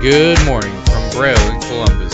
Good morning from Braille in Columbus.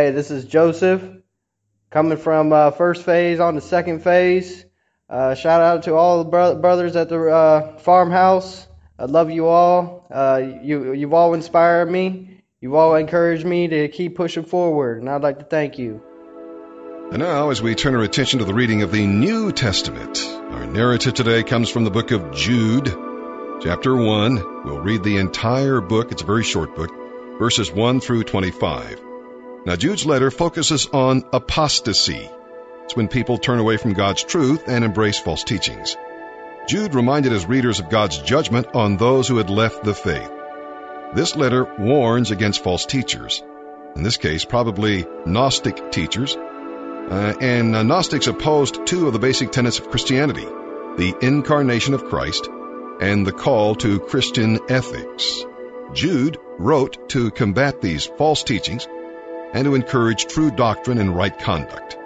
Hey, this is Joseph coming from uh, first phase on the second phase. Uh, shout out to all the bro- brothers at the uh, farmhouse. I love you all. Uh, you you've all inspired me. You've all encouraged me to keep pushing forward, and I'd like to thank you. And now, as we turn our attention to the reading of the New Testament, our narrative today comes from the book of Jude, chapter 1. We'll read the entire book, it's a very short book, verses 1 through 25. Now, Jude's letter focuses on apostasy. It's when people turn away from God's truth and embrace false teachings. Jude reminded his readers of God's judgment on those who had left the faith. This letter warns against false teachers, in this case, probably Gnostic teachers, uh, and uh, Gnostics opposed two of the basic tenets of Christianity the incarnation of Christ and the call to Christian ethics. Jude wrote to combat these false teachings and to encourage true doctrine and right conduct.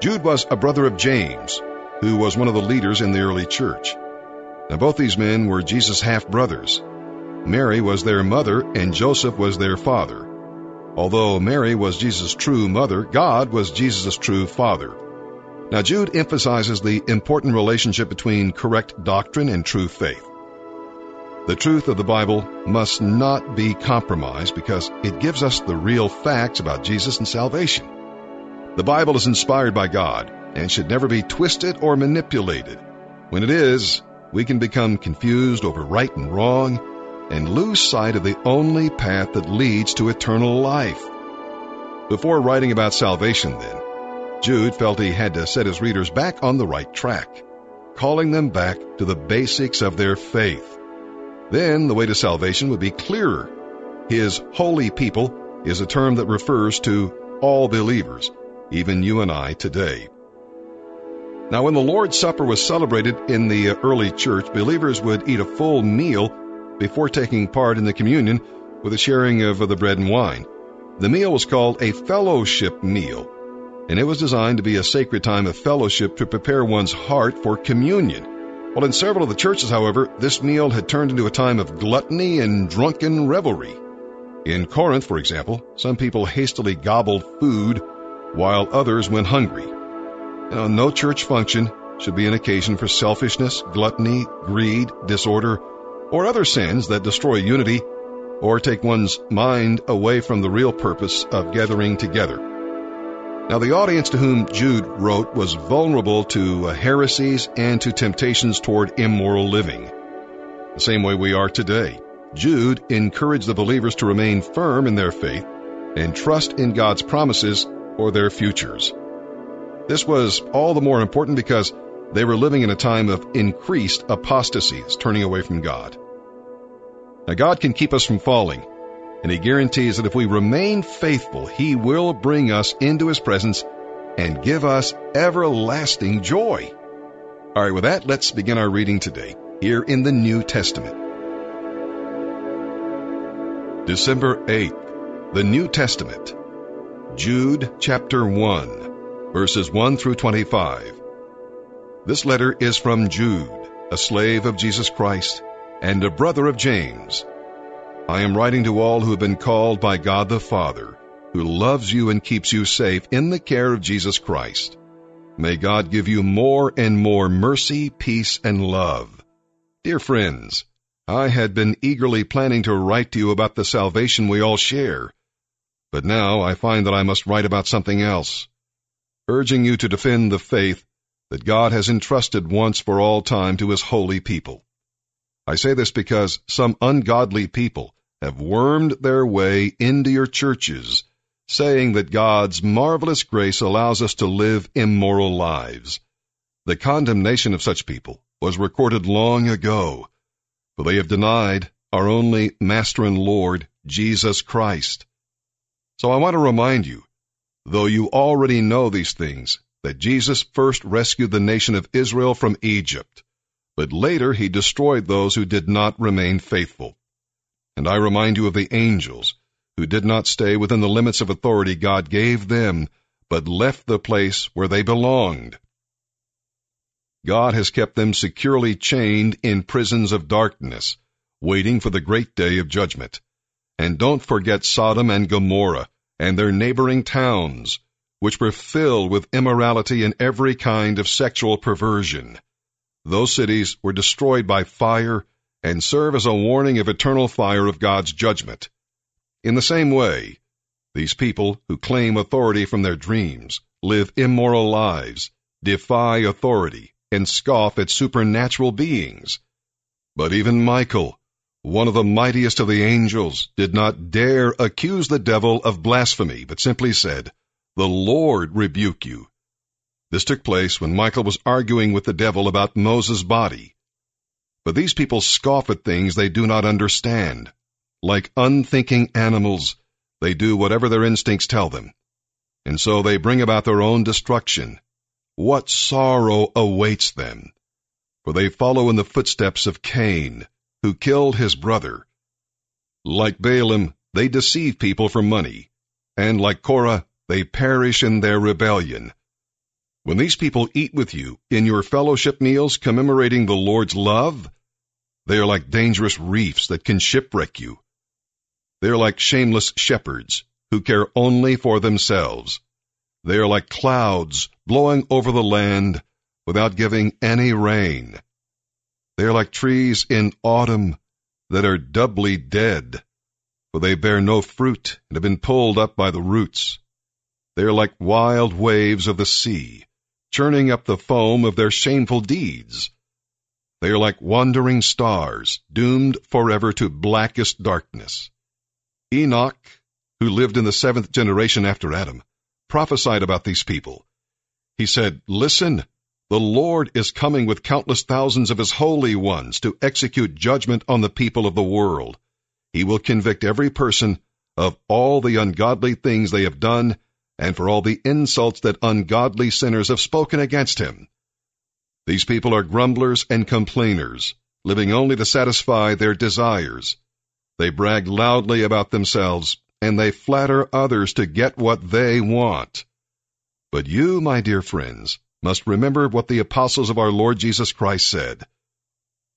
Jude was a brother of James, who was one of the leaders in the early church. Now, both these men were Jesus' half brothers. Mary was their mother, and Joseph was their father. Although Mary was Jesus' true mother, God was Jesus' true father. Now, Jude emphasizes the important relationship between correct doctrine and true faith. The truth of the Bible must not be compromised because it gives us the real facts about Jesus and salvation. The Bible is inspired by God and should never be twisted or manipulated. When it is, we can become confused over right and wrong and lose sight of the only path that leads to eternal life. Before writing about salvation, then, Jude felt he had to set his readers back on the right track, calling them back to the basics of their faith. Then the way to salvation would be clearer. His holy people is a term that refers to all believers, even you and I today. Now, when the Lord's Supper was celebrated in the early church, believers would eat a full meal before taking part in the communion with a sharing of the bread and wine. The meal was called a fellowship meal, and it was designed to be a sacred time of fellowship to prepare one's heart for communion. Well, in several of the churches, however, this meal had turned into a time of gluttony and drunken revelry. In Corinth, for example, some people hastily gobbled food while others went hungry. You know, no church function should be an occasion for selfishness, gluttony, greed, disorder, or other sins that destroy unity or take one's mind away from the real purpose of gathering together. Now, the audience to whom Jude wrote was vulnerable to uh, heresies and to temptations toward immoral living. The same way we are today. Jude encouraged the believers to remain firm in their faith and trust in God's promises for their futures. This was all the more important because they were living in a time of increased apostasies, turning away from God. Now, God can keep us from falling, and He guarantees that if we remain faithful, He will bring us into His presence and give us everlasting joy. All right, with that, let's begin our reading today, here in the New Testament. December 8th, the New Testament. Jude chapter 1, verses 1 through 25. This letter is from Jude, a slave of Jesus Christ and a brother of James. I am writing to all who have been called by God the Father, who loves you and keeps you safe in the care of Jesus Christ. May God give you more and more mercy, peace, and love. Dear friends, I had been eagerly planning to write to you about the salvation we all share, but now I find that I must write about something else, urging you to defend the faith that God has entrusted once for all time to his holy people. I say this because some ungodly people have wormed their way into your churches, saying that God's marvelous grace allows us to live immoral lives. The condemnation of such people was recorded long ago, for they have denied our only Master and Lord, Jesus Christ. So I want to remind you, though you already know these things, that Jesus first rescued the nation of Israel from Egypt but later he destroyed those who did not remain faithful. And I remind you of the angels, who did not stay within the limits of authority God gave them, but left the place where they belonged. God has kept them securely chained in prisons of darkness, waiting for the great day of judgment. And don't forget Sodom and Gomorrah and their neighboring towns, which were filled with immorality and every kind of sexual perversion. Those cities were destroyed by fire and serve as a warning of eternal fire of God's judgment. In the same way, these people who claim authority from their dreams live immoral lives, defy authority, and scoff at supernatural beings. But even Michael, one of the mightiest of the angels, did not dare accuse the devil of blasphemy, but simply said, The Lord rebuke you. This took place when Michael was arguing with the devil about Moses' body. But these people scoff at things they do not understand. Like unthinking animals, they do whatever their instincts tell them. And so they bring about their own destruction. What sorrow awaits them! For they follow in the footsteps of Cain, who killed his brother. Like Balaam, they deceive people for money, and like Korah, they perish in their rebellion. When these people eat with you in your fellowship meals commemorating the Lord's love, they are like dangerous reefs that can shipwreck you. They are like shameless shepherds who care only for themselves. They are like clouds blowing over the land without giving any rain. They are like trees in autumn that are doubly dead, for they bear no fruit and have been pulled up by the roots. They are like wild waves of the sea churning up the foam of their shameful deeds. They are like wandering stars, doomed forever to blackest darkness. Enoch, who lived in the seventh generation after Adam, prophesied about these people. He said, Listen, the Lord is coming with countless thousands of his holy ones to execute judgment on the people of the world. He will convict every person of all the ungodly things they have done and for all the insults that ungodly sinners have spoken against him. These people are grumblers and complainers, living only to satisfy their desires. They brag loudly about themselves, and they flatter others to get what they want. But you, my dear friends, must remember what the apostles of our Lord Jesus Christ said.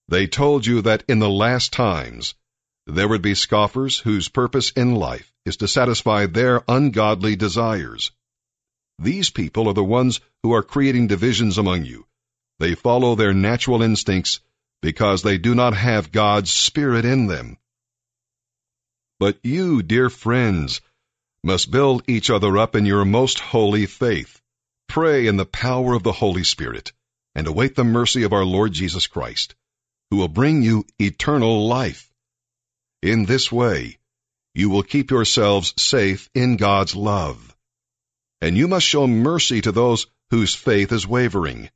They told you that in the last times there would be scoffers whose purpose in life is to satisfy their ungodly desires. These people are the ones who are creating divisions among you. They follow their natural instincts because they do not have God's Spirit in them. But you, dear friends, must build each other up in your most holy faith. Pray in the power of the Holy Spirit and await the mercy of our Lord Jesus Christ, who will bring you eternal life. In this way, you will keep yourselves safe in God's love. And you must show mercy to those whose faith is wavering.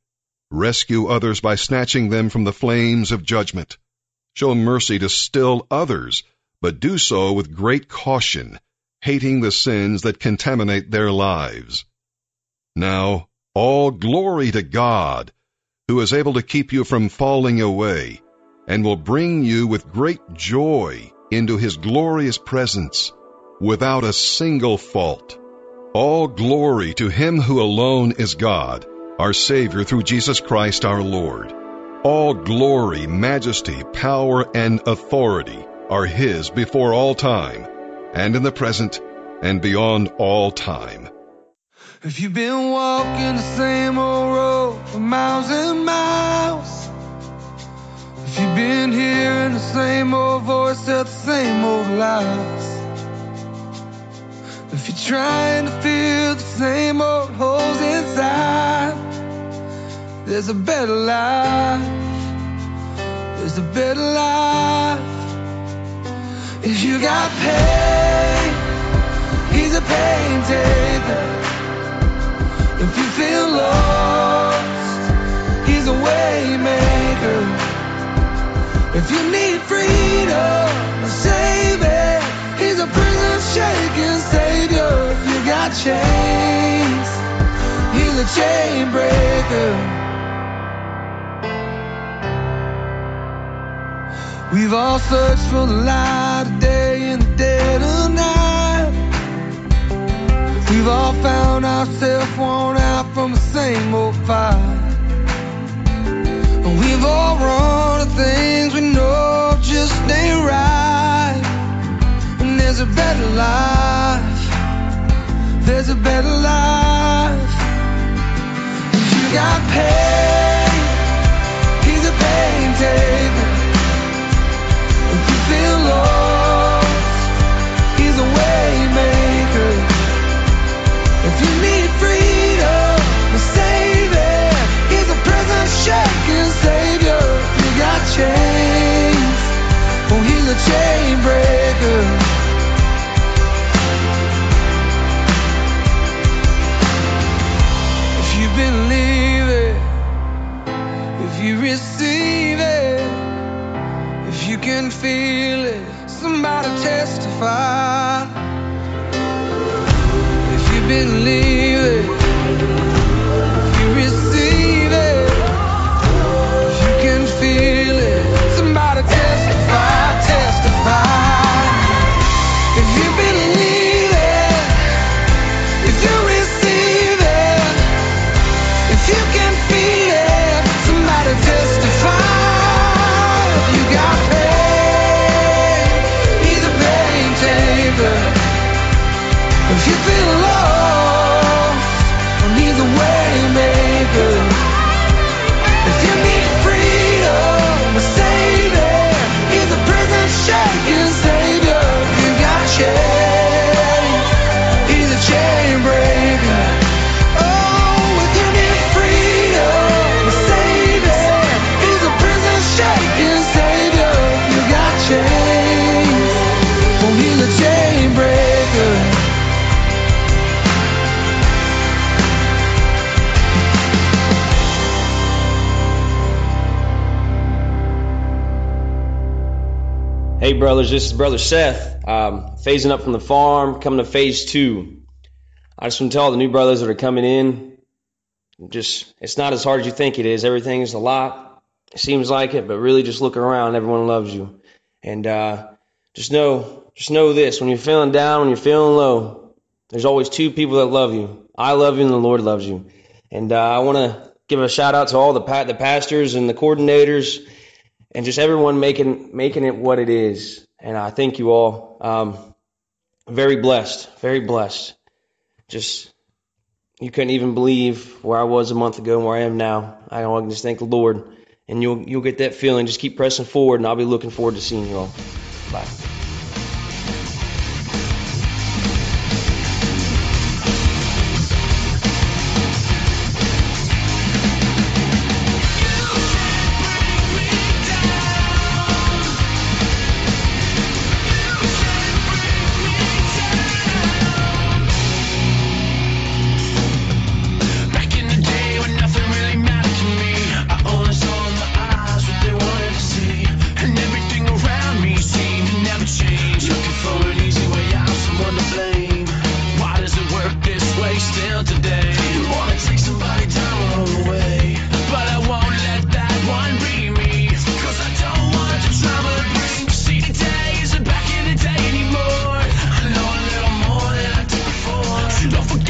Rescue others by snatching them from the flames of judgment. Show mercy to still others, but do so with great caution, hating the sins that contaminate their lives. Now, all glory to God, who is able to keep you from falling away, and will bring you with great joy into his glorious presence without a single fault. All glory to him who alone is God, our Savior through Jesus Christ our Lord. All glory, majesty, power, and authority are his before all time, and in the present, and beyond all time. If you've been walking the same old road for miles and miles, you've been hearing the same old voice tell the same old lies, if you're trying to fill the same old holes inside, there's a better life. There's a better life. If you got pain, he's a pain taker. If you feel lost, he's a way maker. If you need freedom, save it. he's a prison shaking savior. If you got chains, he's a chain breaker. We've all searched for the light of day in the dead of night. We've all found ourselves worn out from the same old fight. We've all run to things we know just ain't right. And there's a better life. There's a better life. If you got pain, he's a pain taker. If you feel lost, Hey, brothers, this is Brother Seth, um, phasing up from the farm, coming to phase two. I just want to tell all the new brothers that are coming in, just it's not as hard as you think it is. Everything's a lot. It seems like it, but really just look around. Everyone loves you, and uh, just know, just know this: when you're feeling down, when you're feeling low, there's always two people that love you. I love you, and the Lord loves you. And uh, I want to give a shout out to all the pa- the pastors and the coordinators and just everyone making making it what it is. And I thank you all. Um, very blessed, very blessed. Just you couldn't even believe where I was a month ago and where I am now. I can just thank the Lord, and you'll you'll get that feeling. Just keep pressing forward, and I'll be looking forward to seeing you all. Bye. Don't forget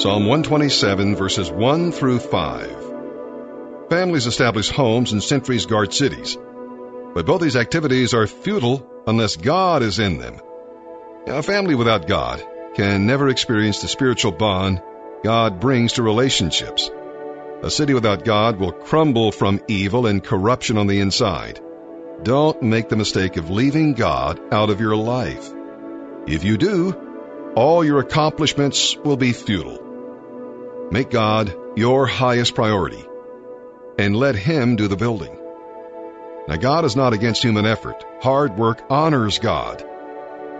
Psalm 127, verses 1 through 5. Families establish homes and sentries guard cities. But both these activities are futile unless God is in them. A family without God can never experience the spiritual bond God brings to relationships. A city without God will crumble from evil and corruption on the inside. Don't make the mistake of leaving God out of your life. If you do, all your accomplishments will be futile. Make God your highest priority and let Him do the building. Now, God is not against human effort. Hard work honors God.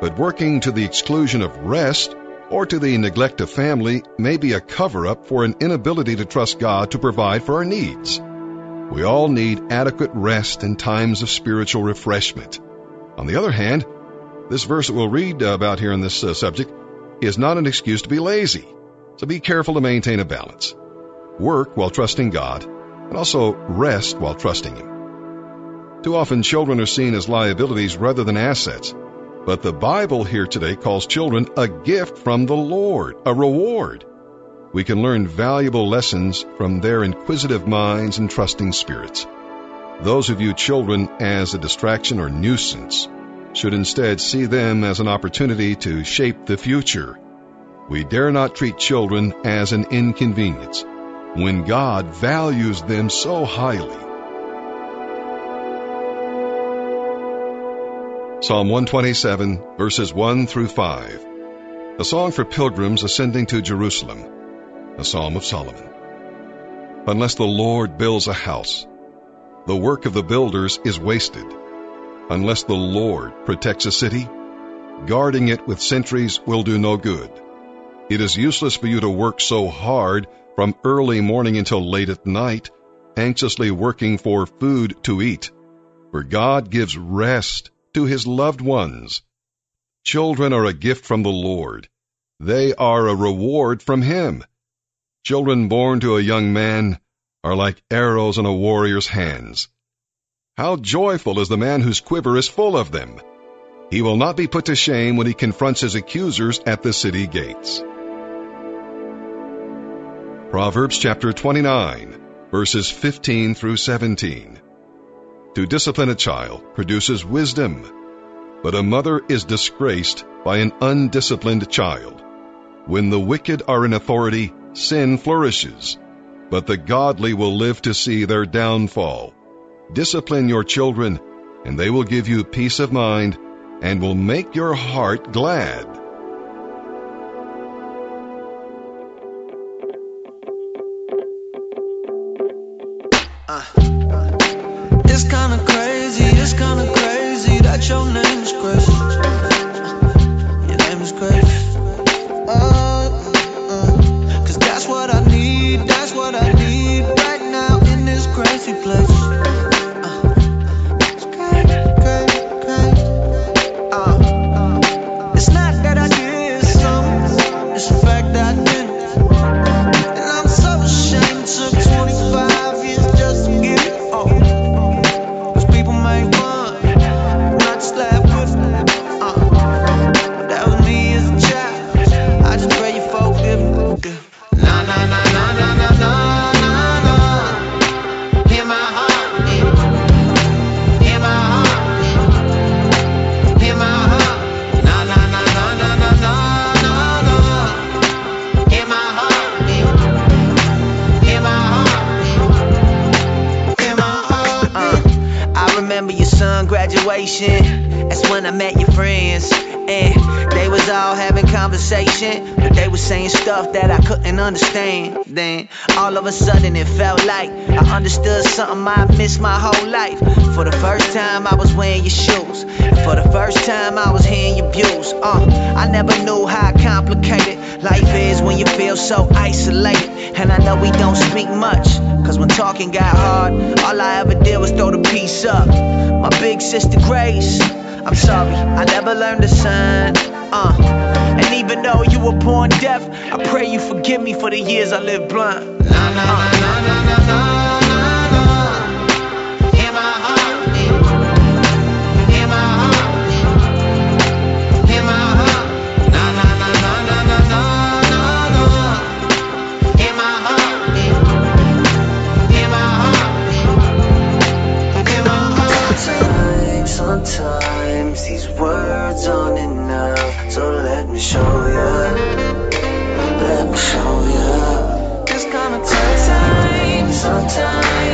But working to the exclusion of rest or to the neglect of family may be a cover up for an inability to trust God to provide for our needs. We all need adequate rest and times of spiritual refreshment. On the other hand, this verse that we'll read about here in this uh, subject is not an excuse to be lazy. So be careful to maintain a balance. Work while trusting God, and also rest while trusting Him. Too often children are seen as liabilities rather than assets. But the Bible here today calls children a gift from the Lord, a reward. We can learn valuable lessons from their inquisitive minds and trusting spirits. Those who view children as a distraction or nuisance should instead see them as an opportunity to shape the future. We dare not treat children as an inconvenience when God values them so highly. Psalm 127, verses 1 through 5. A song for pilgrims ascending to Jerusalem. A psalm of Solomon. Unless the Lord builds a house, the work of the builders is wasted. Unless the Lord protects a city, guarding it with sentries will do no good. It is useless for you to work so hard from early morning until late at night, anxiously working for food to eat. For God gives rest to his loved ones. Children are a gift from the Lord. They are a reward from him. Children born to a young man are like arrows in a warrior's hands. How joyful is the man whose quiver is full of them! He will not be put to shame when he confronts his accusers at the city gates. Proverbs chapter 29, verses 15 through 17. To discipline a child produces wisdom, but a mother is disgraced by an undisciplined child. When the wicked are in authority, sin flourishes, but the godly will live to see their downfall. Discipline your children, and they will give you peace of mind and will make your heart glad. That your name's Grace. Conversation, but they was saying stuff that I couldn't understand. Then all of a sudden it felt like I understood something I missed my whole life. For the first time I was wearing your shoes. And for the first time I was hearing your views. Uh, I never knew how complicated life is when you feel so isolated. And I know we don't speak much. Cause when talking got hard, all I ever did was throw the piece up. My big sister Grace, I'm sorry, I never learned to sign. Uh, even though you were born deaf, I pray you forgive me for the years I lived blind. Nah, nah, uh. nah, sometimes these words aren't enough so let me show you. Let me show you. This kind of time. Sometimes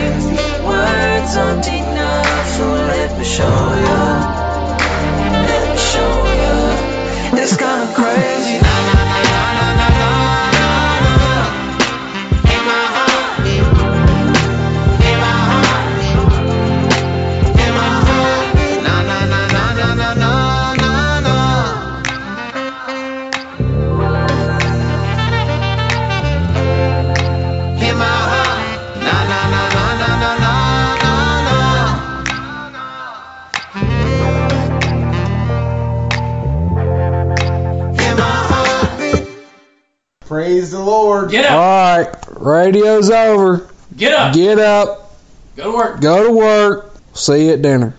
radio's over. Get up. Get up. Go to work. Go to work. See you at dinner.